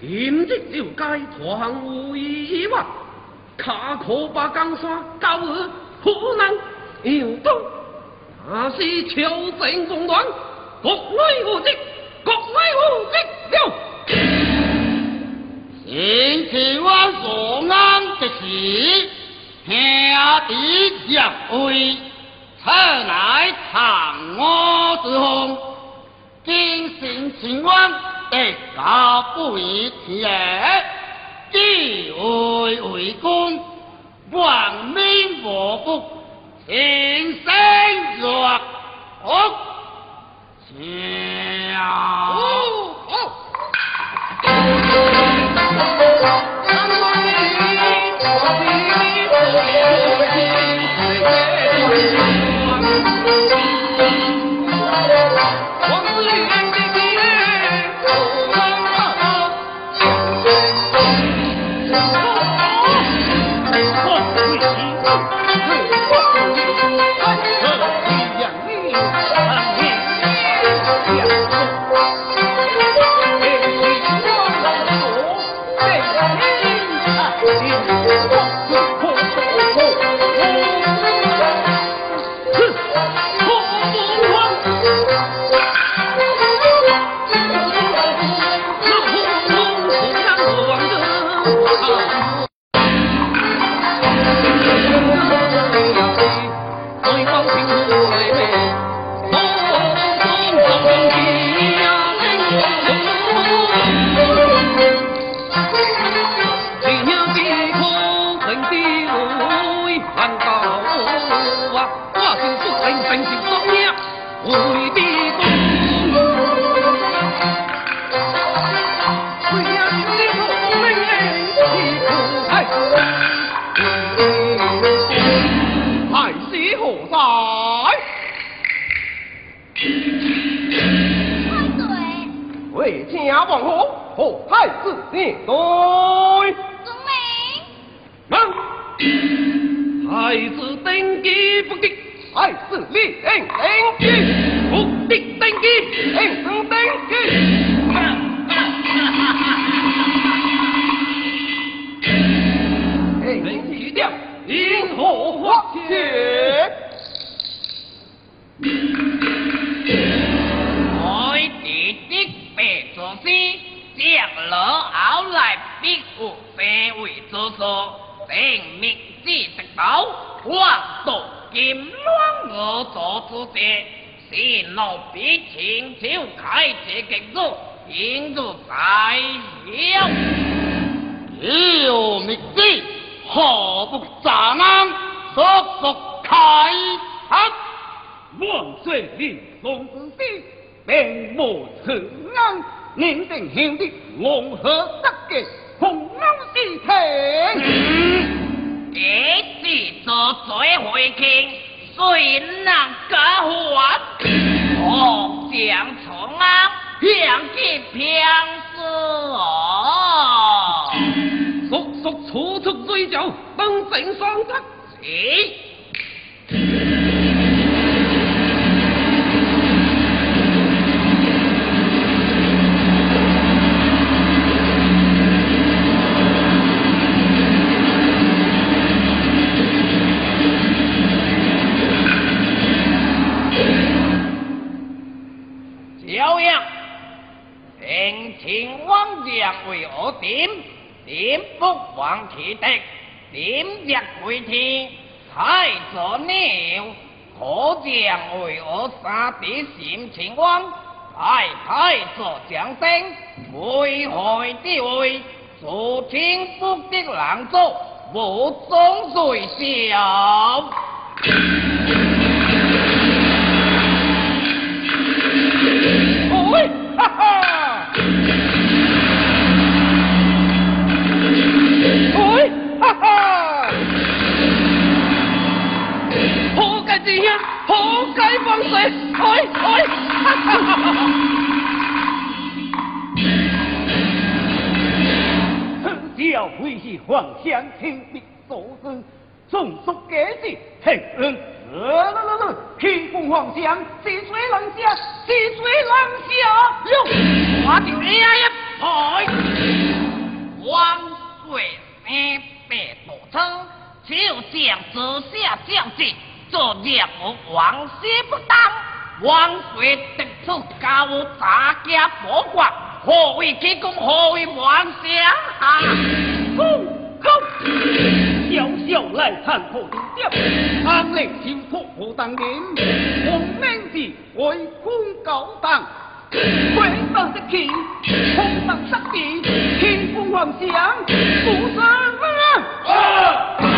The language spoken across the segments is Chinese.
今日了。解团无一万，卡可把江山交予湖难又都，那是朝政动乱，国威无敌，国威无敌了。请次我所安的是兄弟协会，此来长我之风，精神请安。得高不一起也，位为公，万民无福，天生弱。为王后和太子你对。遵。太子登基不敬，太子你应登基，不必登基，应生登基。哎，你掉银河花钱。必有三位之说，正明之得道，万道金銮而坐之者，先老必请求开这个路，引入在了。有明知，何不诈难，速速开开？万岁令宋子师，并无此案，宁定兄弟龙河得嘅洪安之庭。一次做罪回京，谁能假还？我将从安向其平死。速速处处追究，当正双责。小平秦王将为我点？点不忘其敌，点日归天，太左鸟。可将为我杀敌嫌秦王？太太左将声，危害之位，助清福的狼族，无终罪小。放水！哎哎，哈哈哈哈！此叫会是皇上亲笔所致，众属皆是平恩。来来来来，天奉皇上，是谁能下？是谁能下？哟，我就一一排。万岁，三百多称，就将之下将职，做任务王师不当。万岁得出高大家宝冠，何为其功？何为皇上啊？小小来参破顶雕，安令心破破当年，红名字为官高档，贵当得起，红当失地，天风皇上不上啊！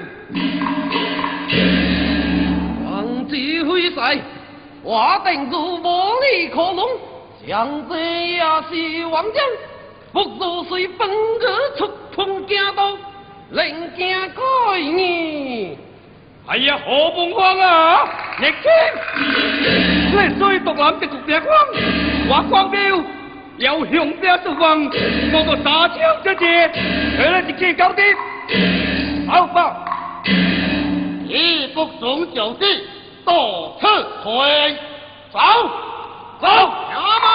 子挥赛，话定如无理可容。将这也是王将，不如随风而出，碰惊到。人家该你，哎呀，何凤凰啊！逆天，你虽独揽的独别光，我光标有雄标之风，我个杀枪这节，去了一气高低，好吧，义不容就地，到此退，走，走，下马。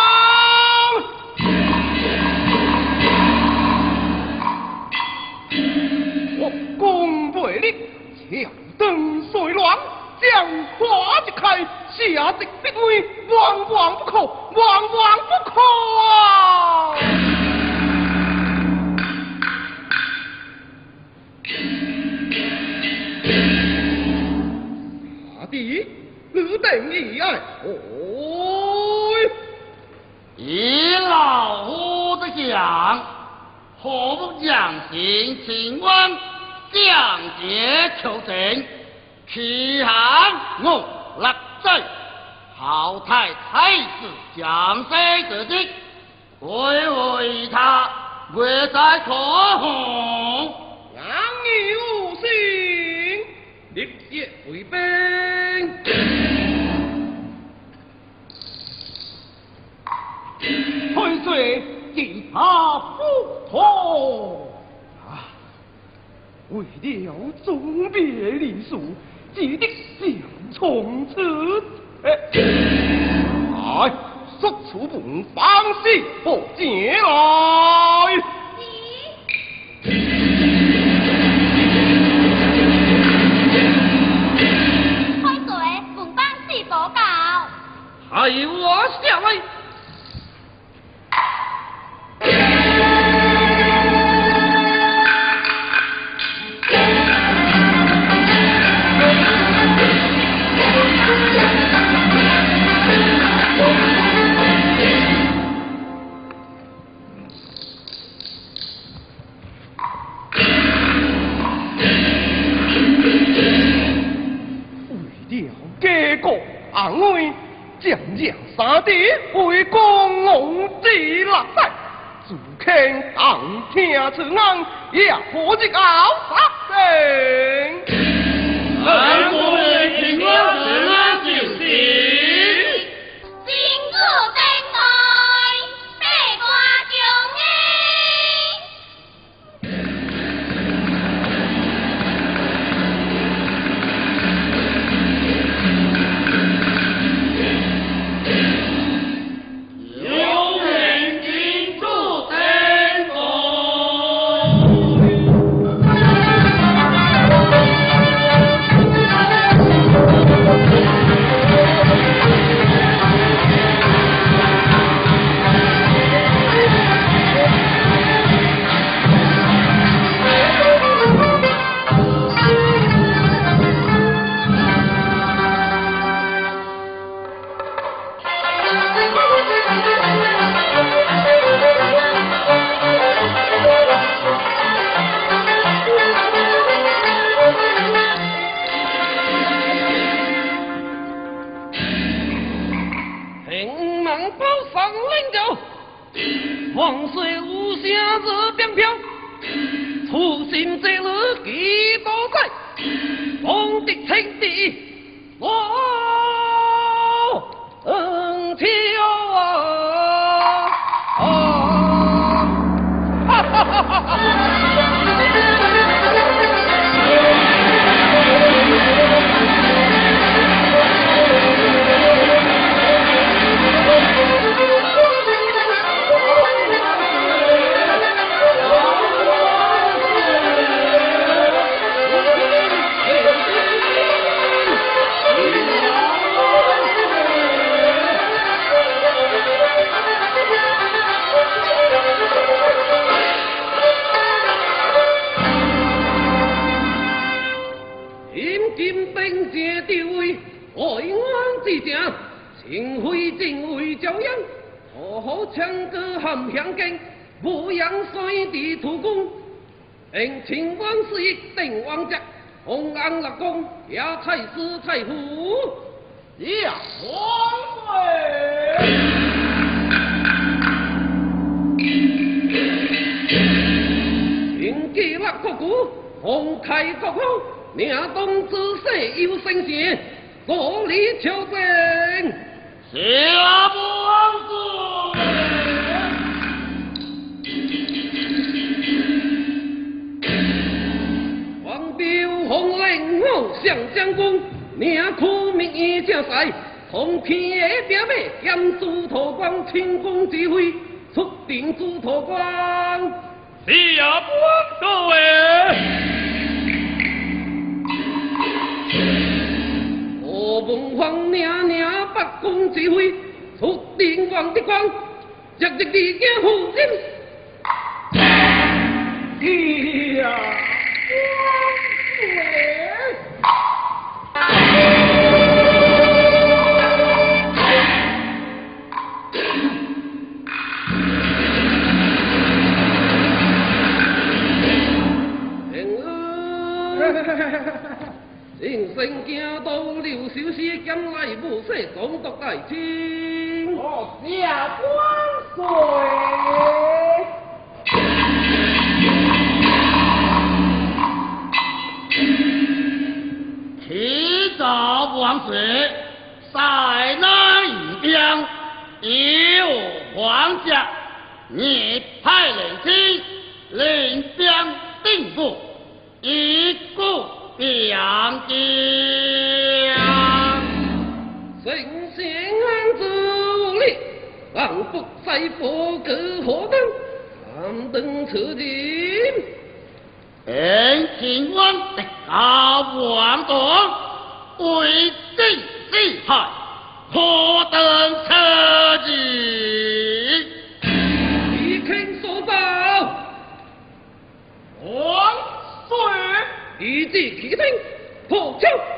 功倍力，强登水乱，将花一开，下敌必危，万万不可，万万不可啊！你等一爱，哎，以老夫之想，何不将行秦王？将节求情，其行我立罪，好太太子江山之地，为为他未在可红，杨义无心，立节回兵，退罪进他不脱。为了终别离俗，只得相从此。哎，速出门，方士不进来。系我下来。将让三弟为公龙之落败，自肯当听此案，也可一熬杀生。应秦王是一定王者，红安立功，也太师太傅，呀，皇位。应记立国鼓，红开国号，命东之势有圣贤，国力求胜。下不红令我上将军，命苦命一正赛，同天的表妹兼诸头光，清风指挥，出定诸头光。下不各位。我文皇娘娘北宫指挥，出定王的光，日日地家护人。呀，平 人生行到刘小姐今来无色总督大清。我下官水。提早王子，塞南一江，有皇家，你派人去领兵定部，一娘娘圣贤之物力万物复在佛阁何等何等此地请天王的大王国为最厉害何等车距岁。一骑起兵，破枪。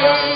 Amen.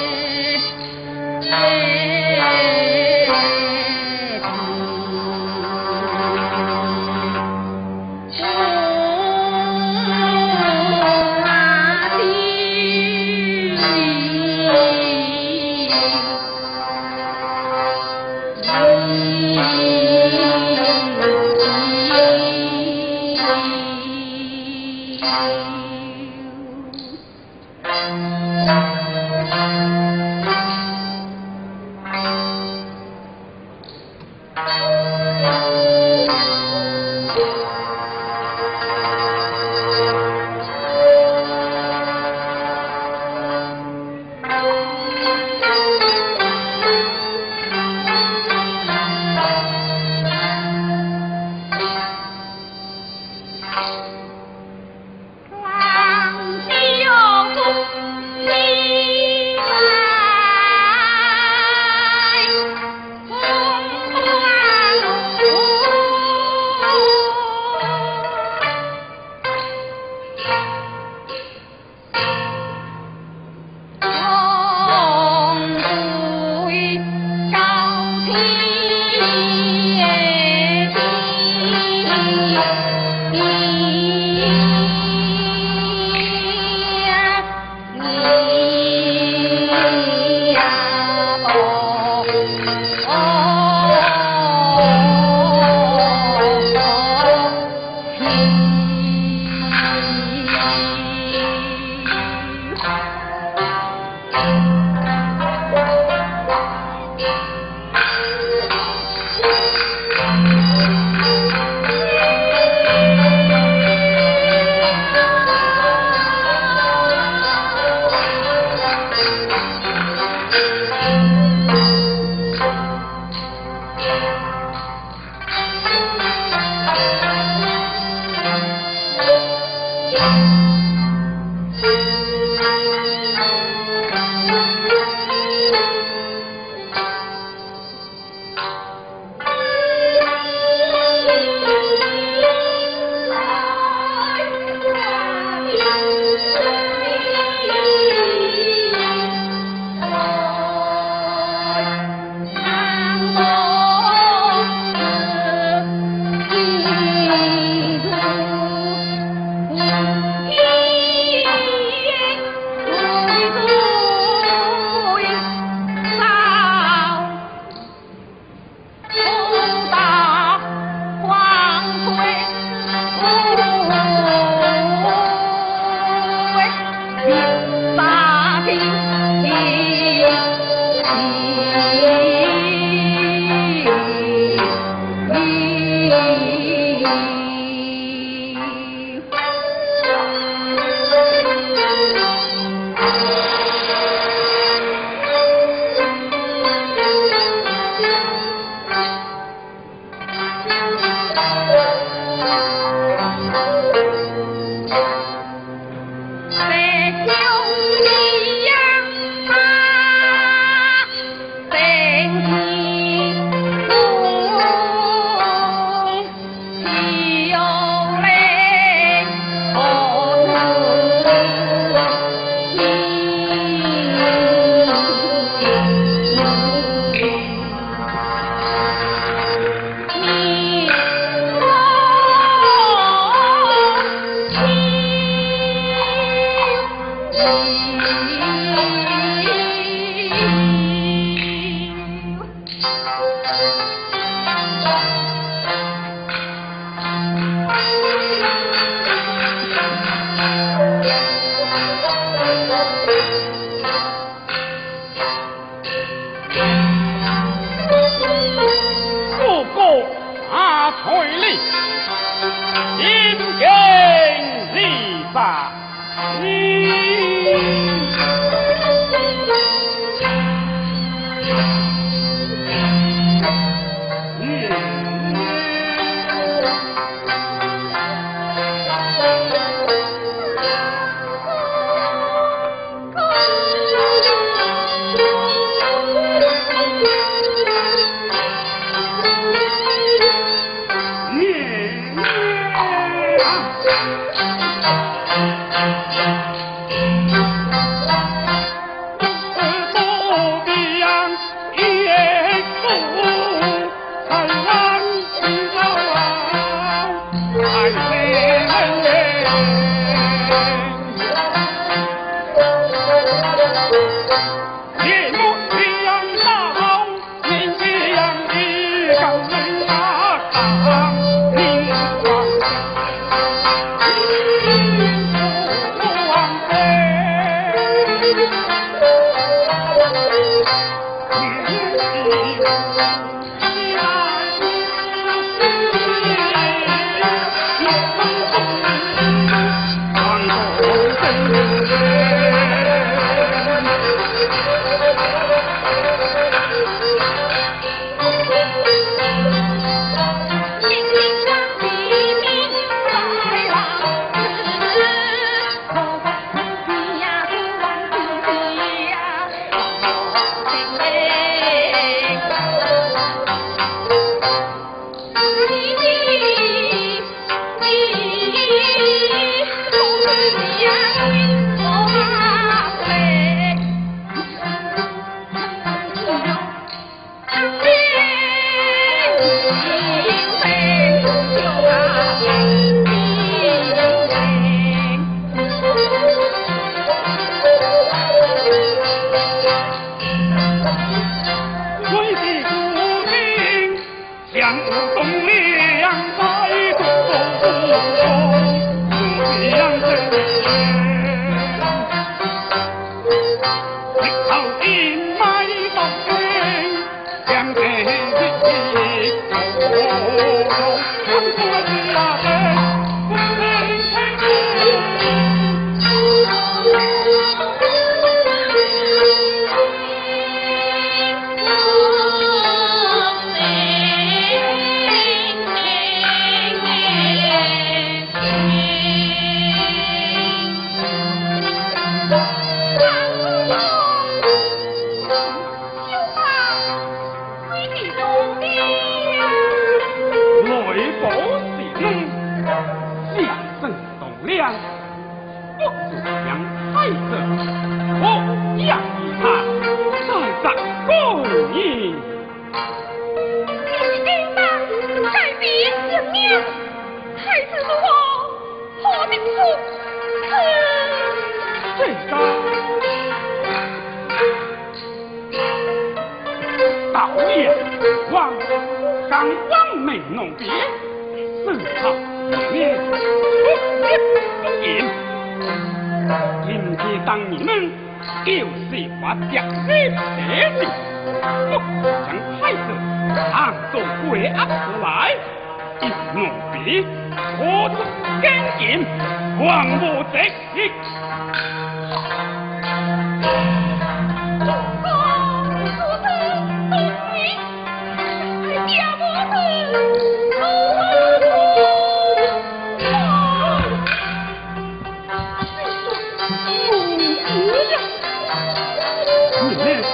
你们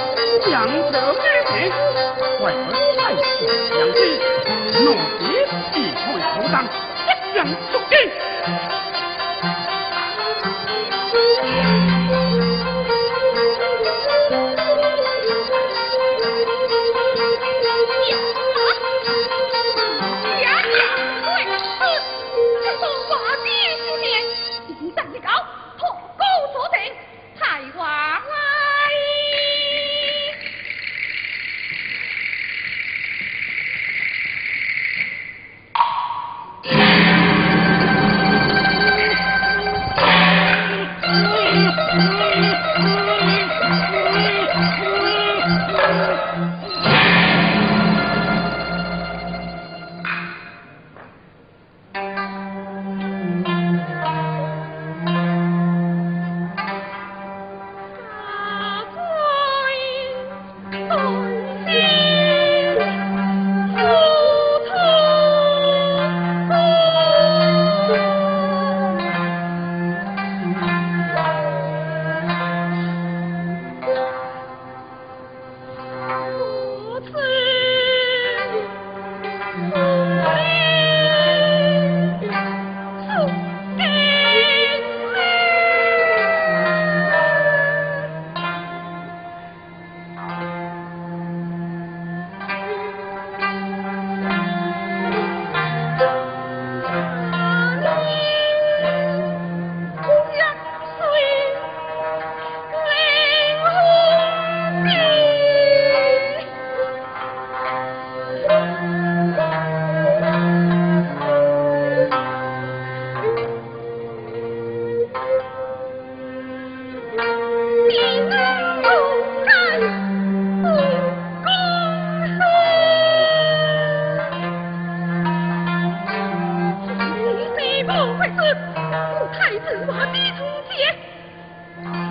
强者为民为何在此强兵太子，我还出通。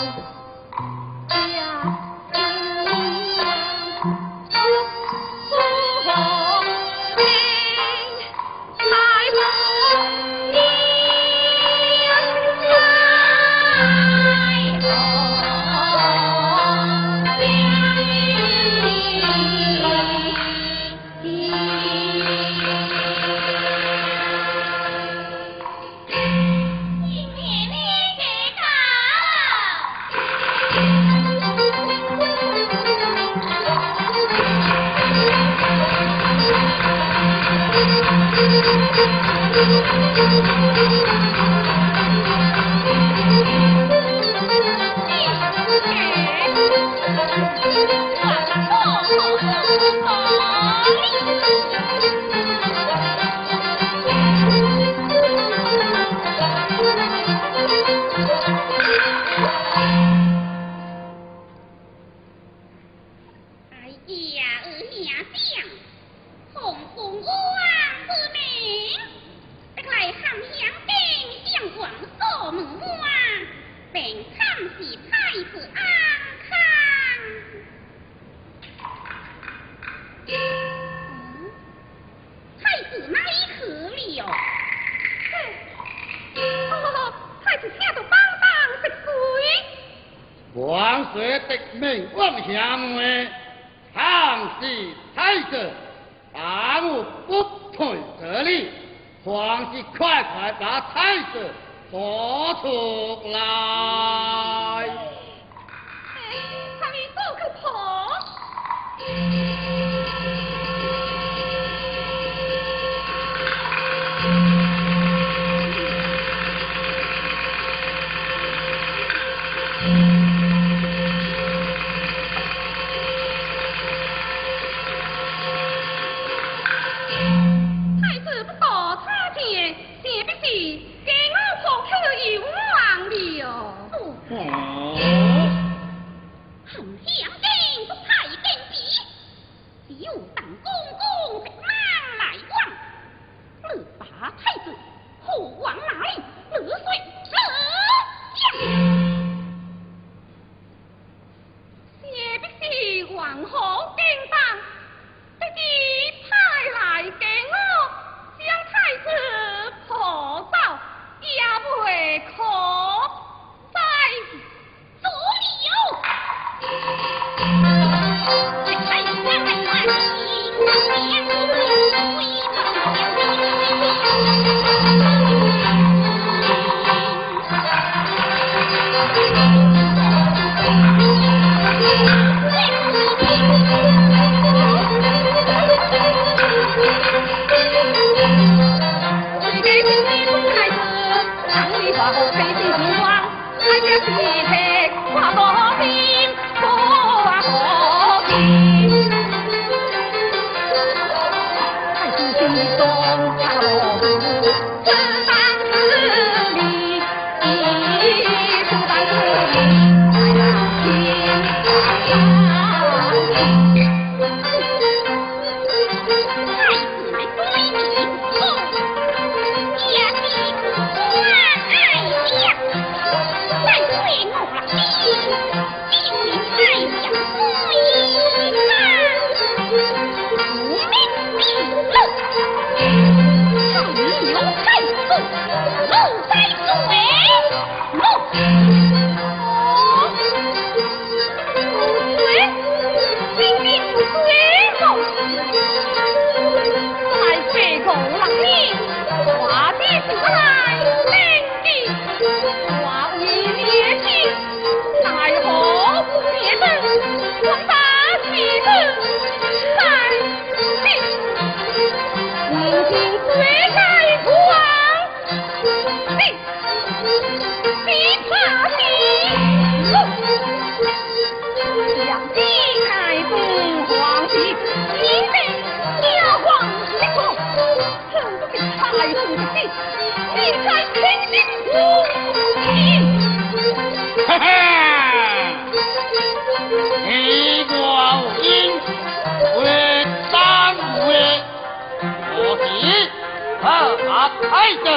ไ的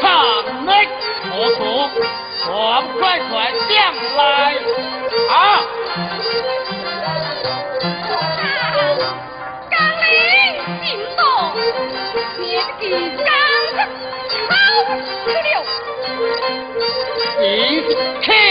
长内ตอ我们快快า来啊！张กโห่โถ่หอ你去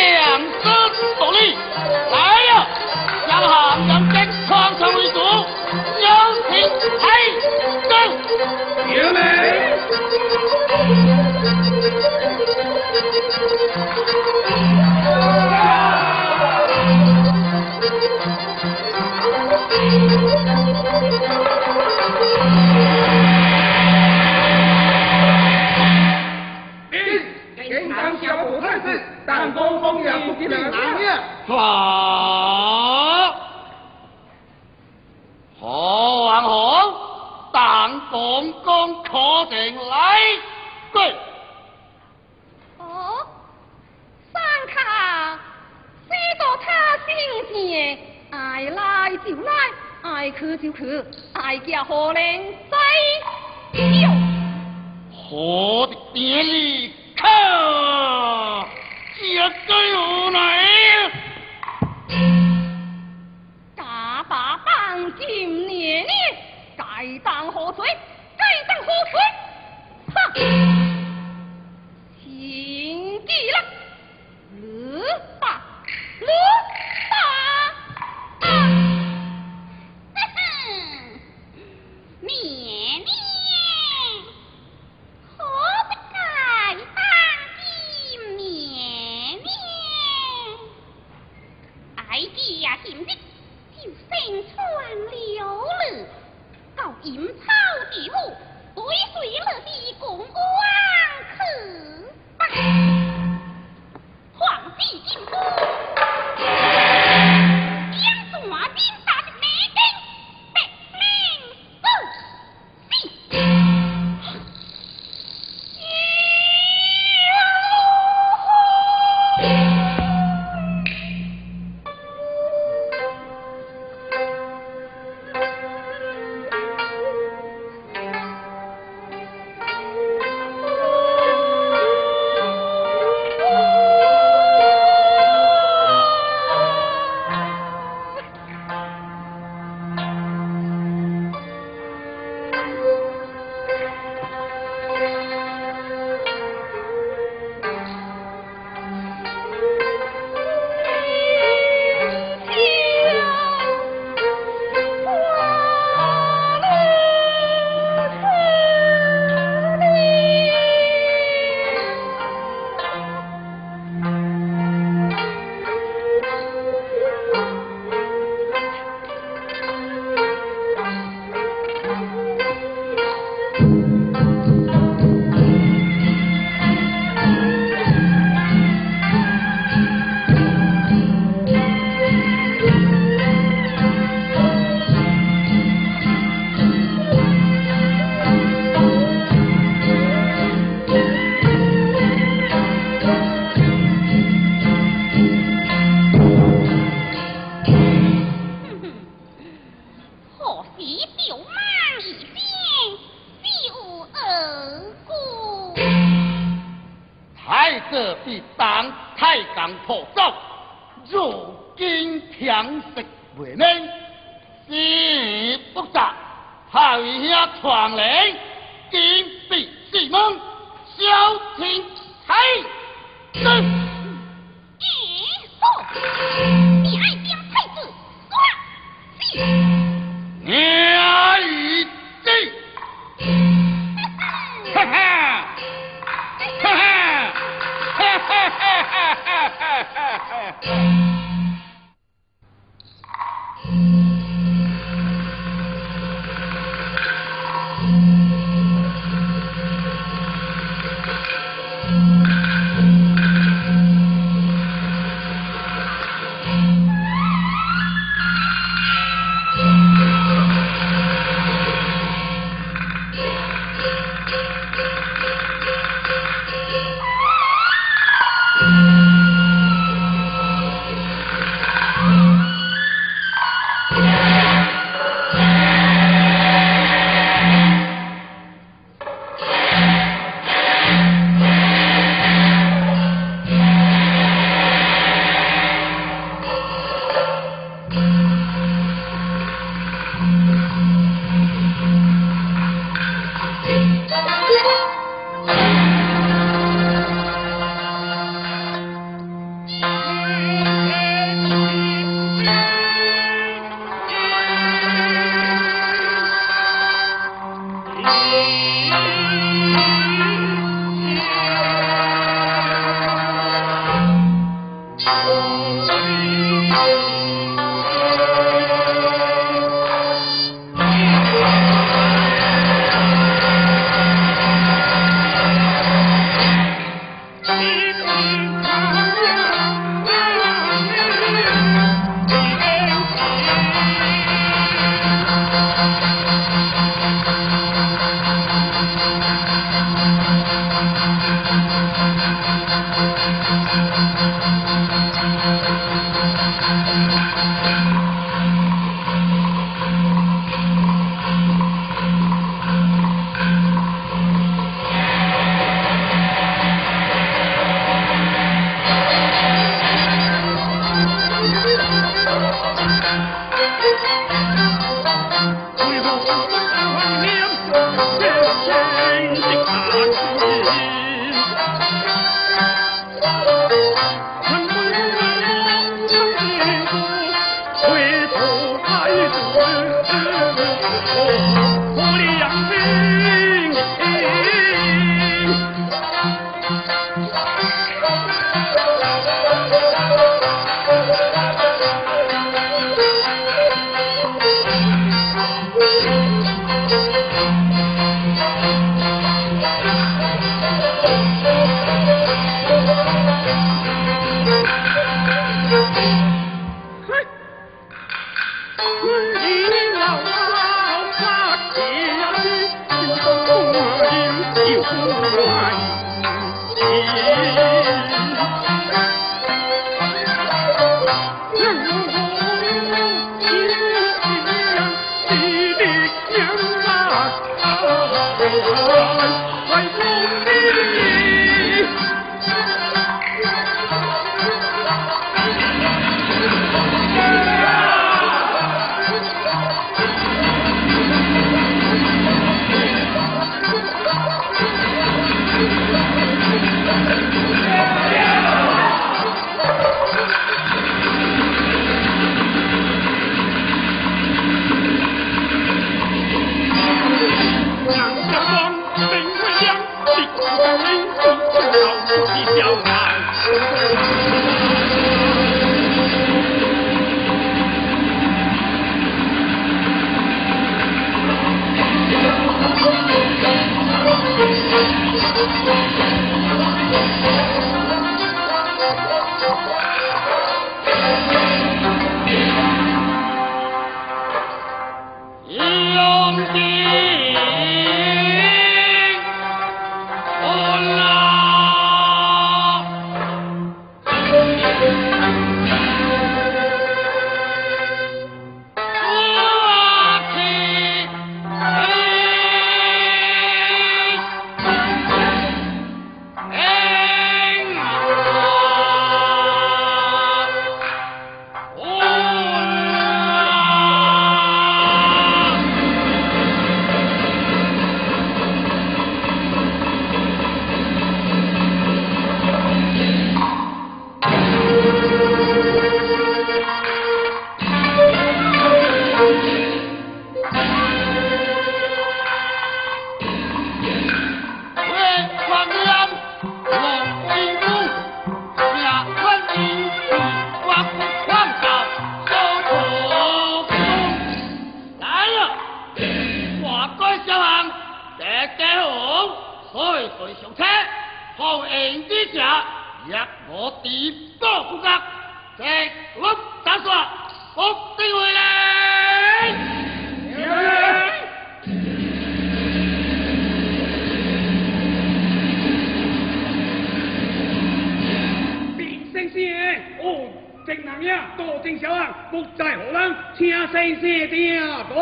在河南请神仙点到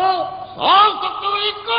三对歌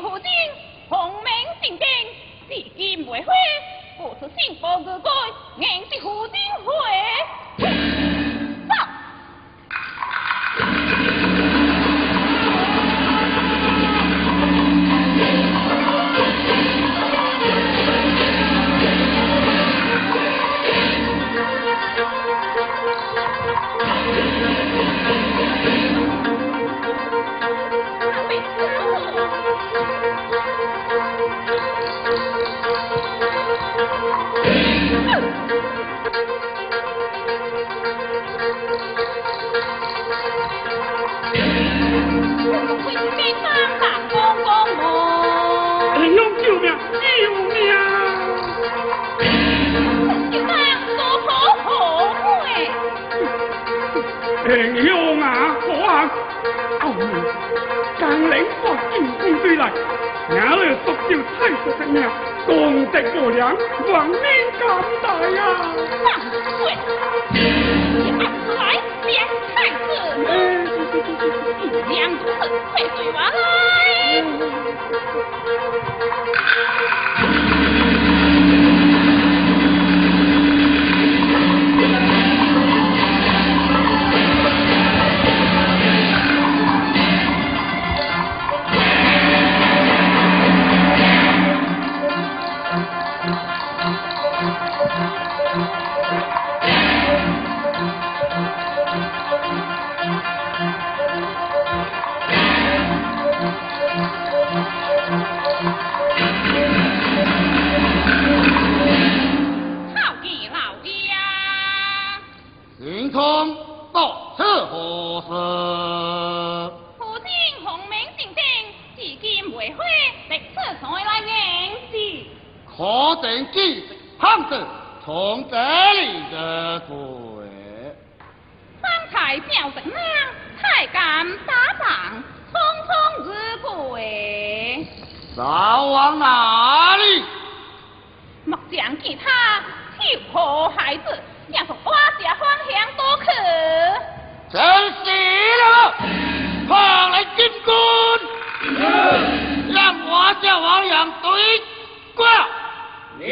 红明正经，是金梅花，不出辛苦如果眼睛虎精。俺儿夺掉太子的命，功德无量，万民感戴呀！放水，一按出来，两太子，快。彩票怎样？太敢打榜，匆匆之鬼。早往哪里？莫讲其他，就和孩子，要从我这方向多去。真是了，放来金棍，让我这方向对过。牛！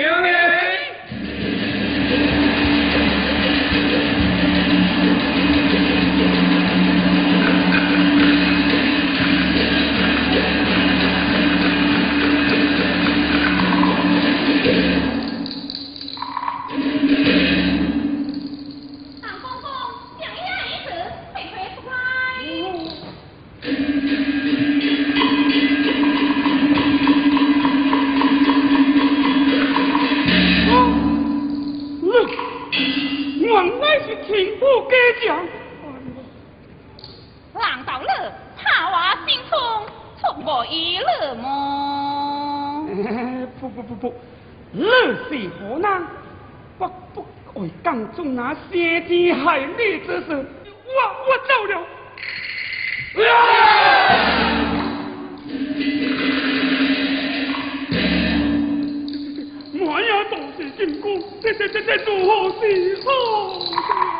将。难道你怕我心痛，冲我一乐吗？不不不不，乐是何难？我不会讲出那先天害你之事。我我走了。啊莫要动事情，这这这这如何是好？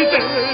你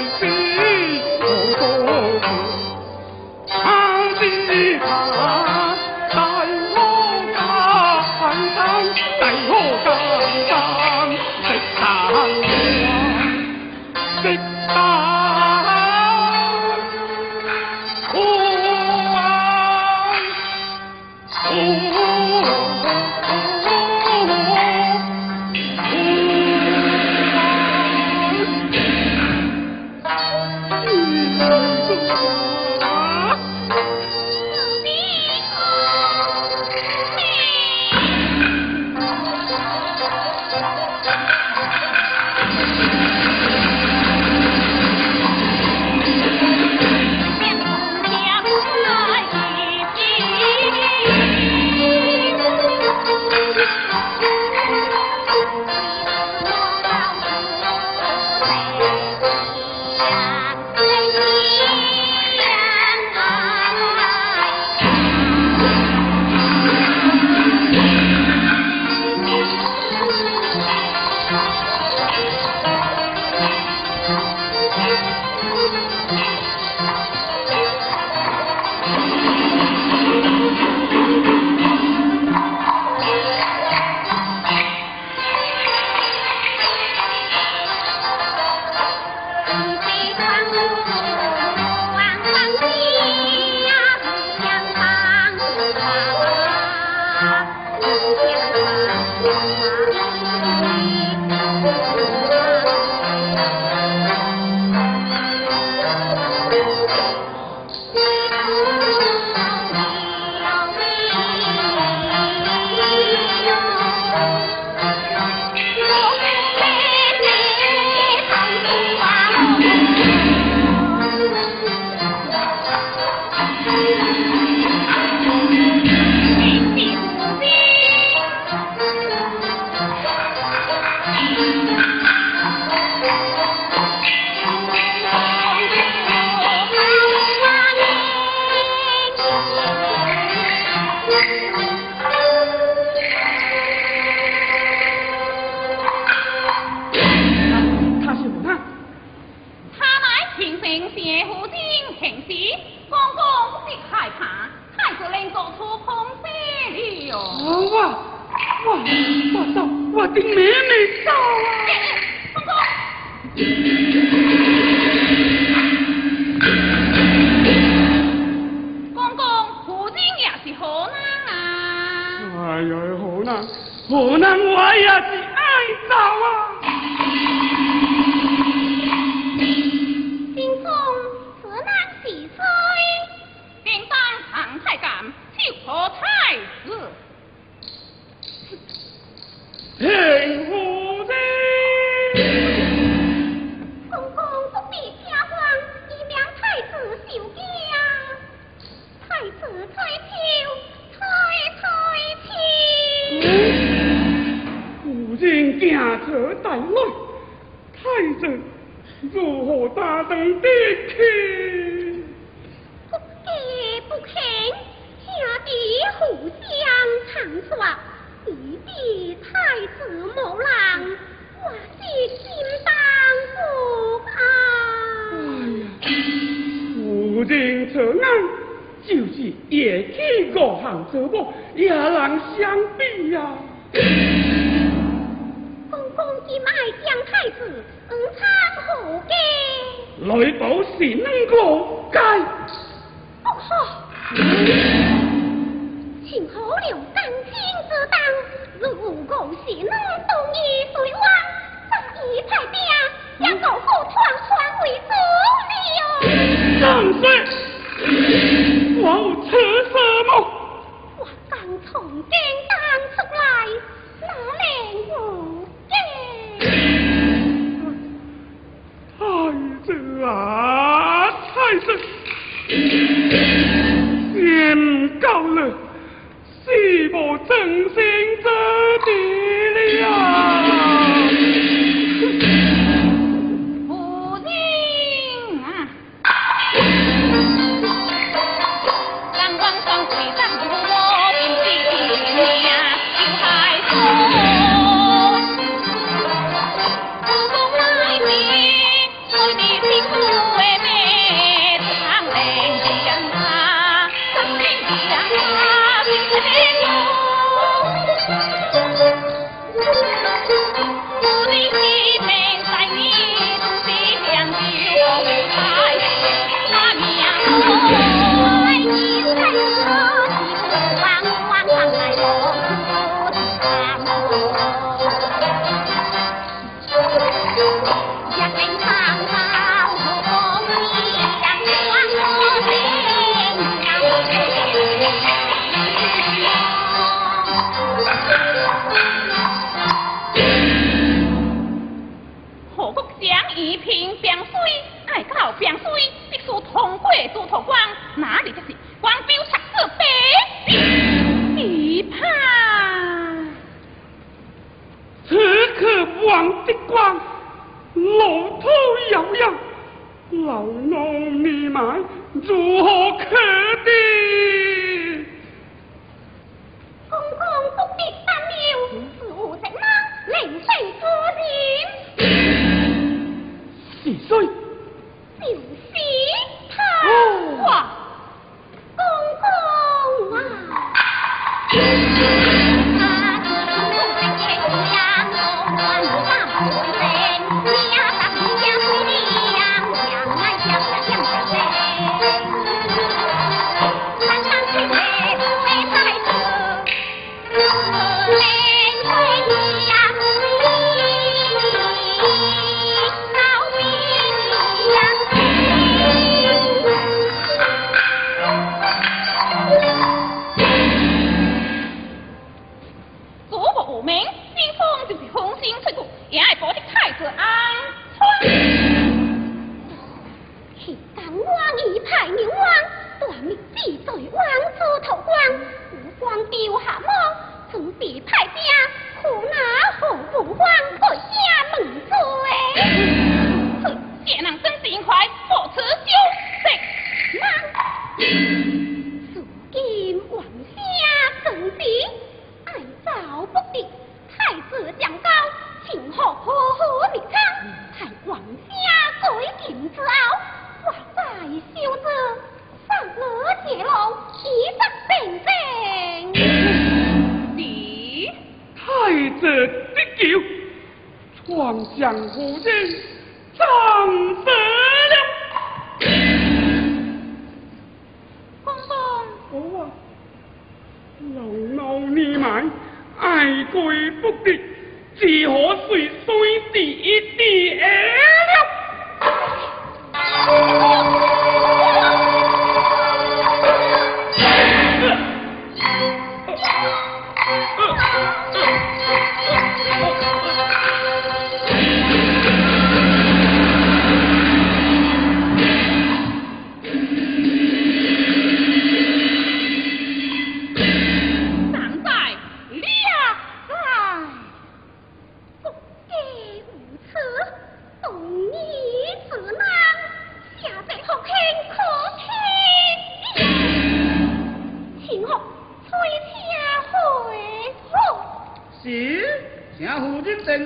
他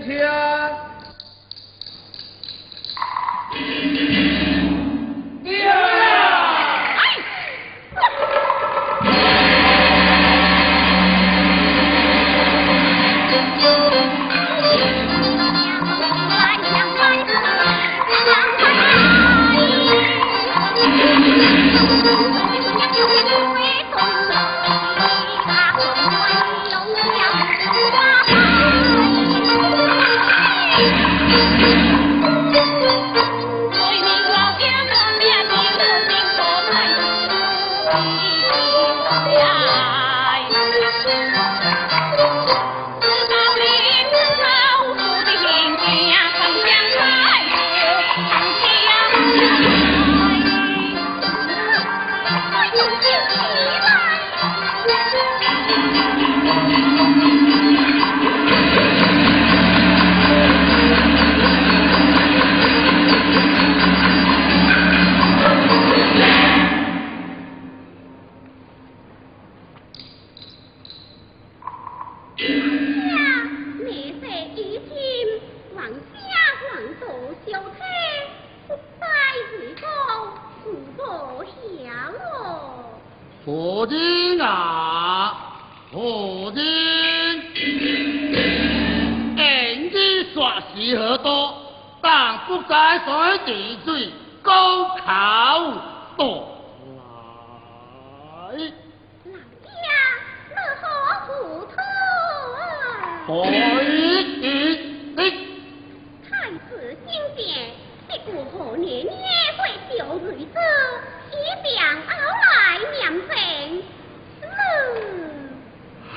夫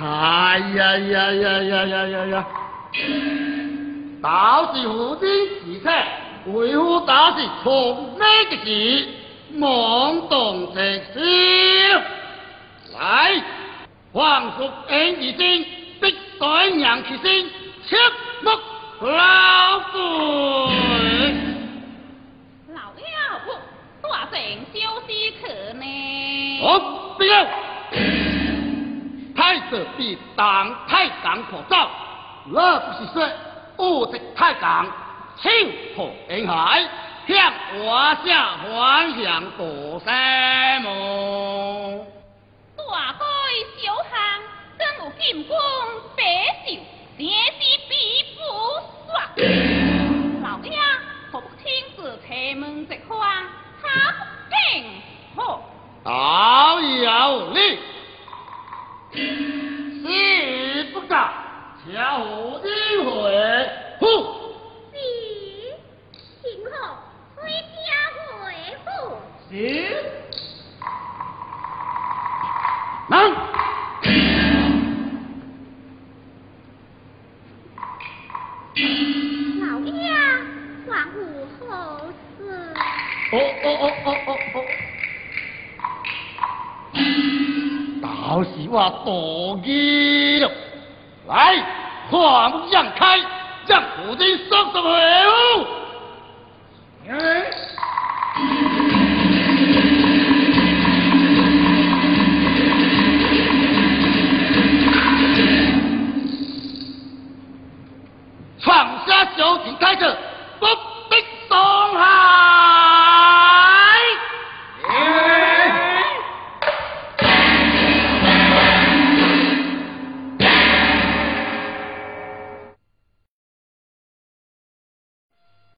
哎呀呀呀呀呀呀呀！倒是夫人自测，为夫倒是从哪个字，妄动直笑。来，皇叔演义经，必对娘其心，切莫老罪。老了不，大成休息去呢。好，不要。太子必当太港可造，那不是说误敌太港，超破沿海，向华夏方向过山么？大改小行，真有进攻白袖，先是比不刷。老爷，何不亲自开门直欢，他不敬好。好有力，事不告，巧虎一回，呼！是，请候回家回府。是。能。老爷，还无后。哦哦哦哦哦哦！好是我躲意了，来，花木让开，让夫人送上回屋。闯下小亭太子，不必动害。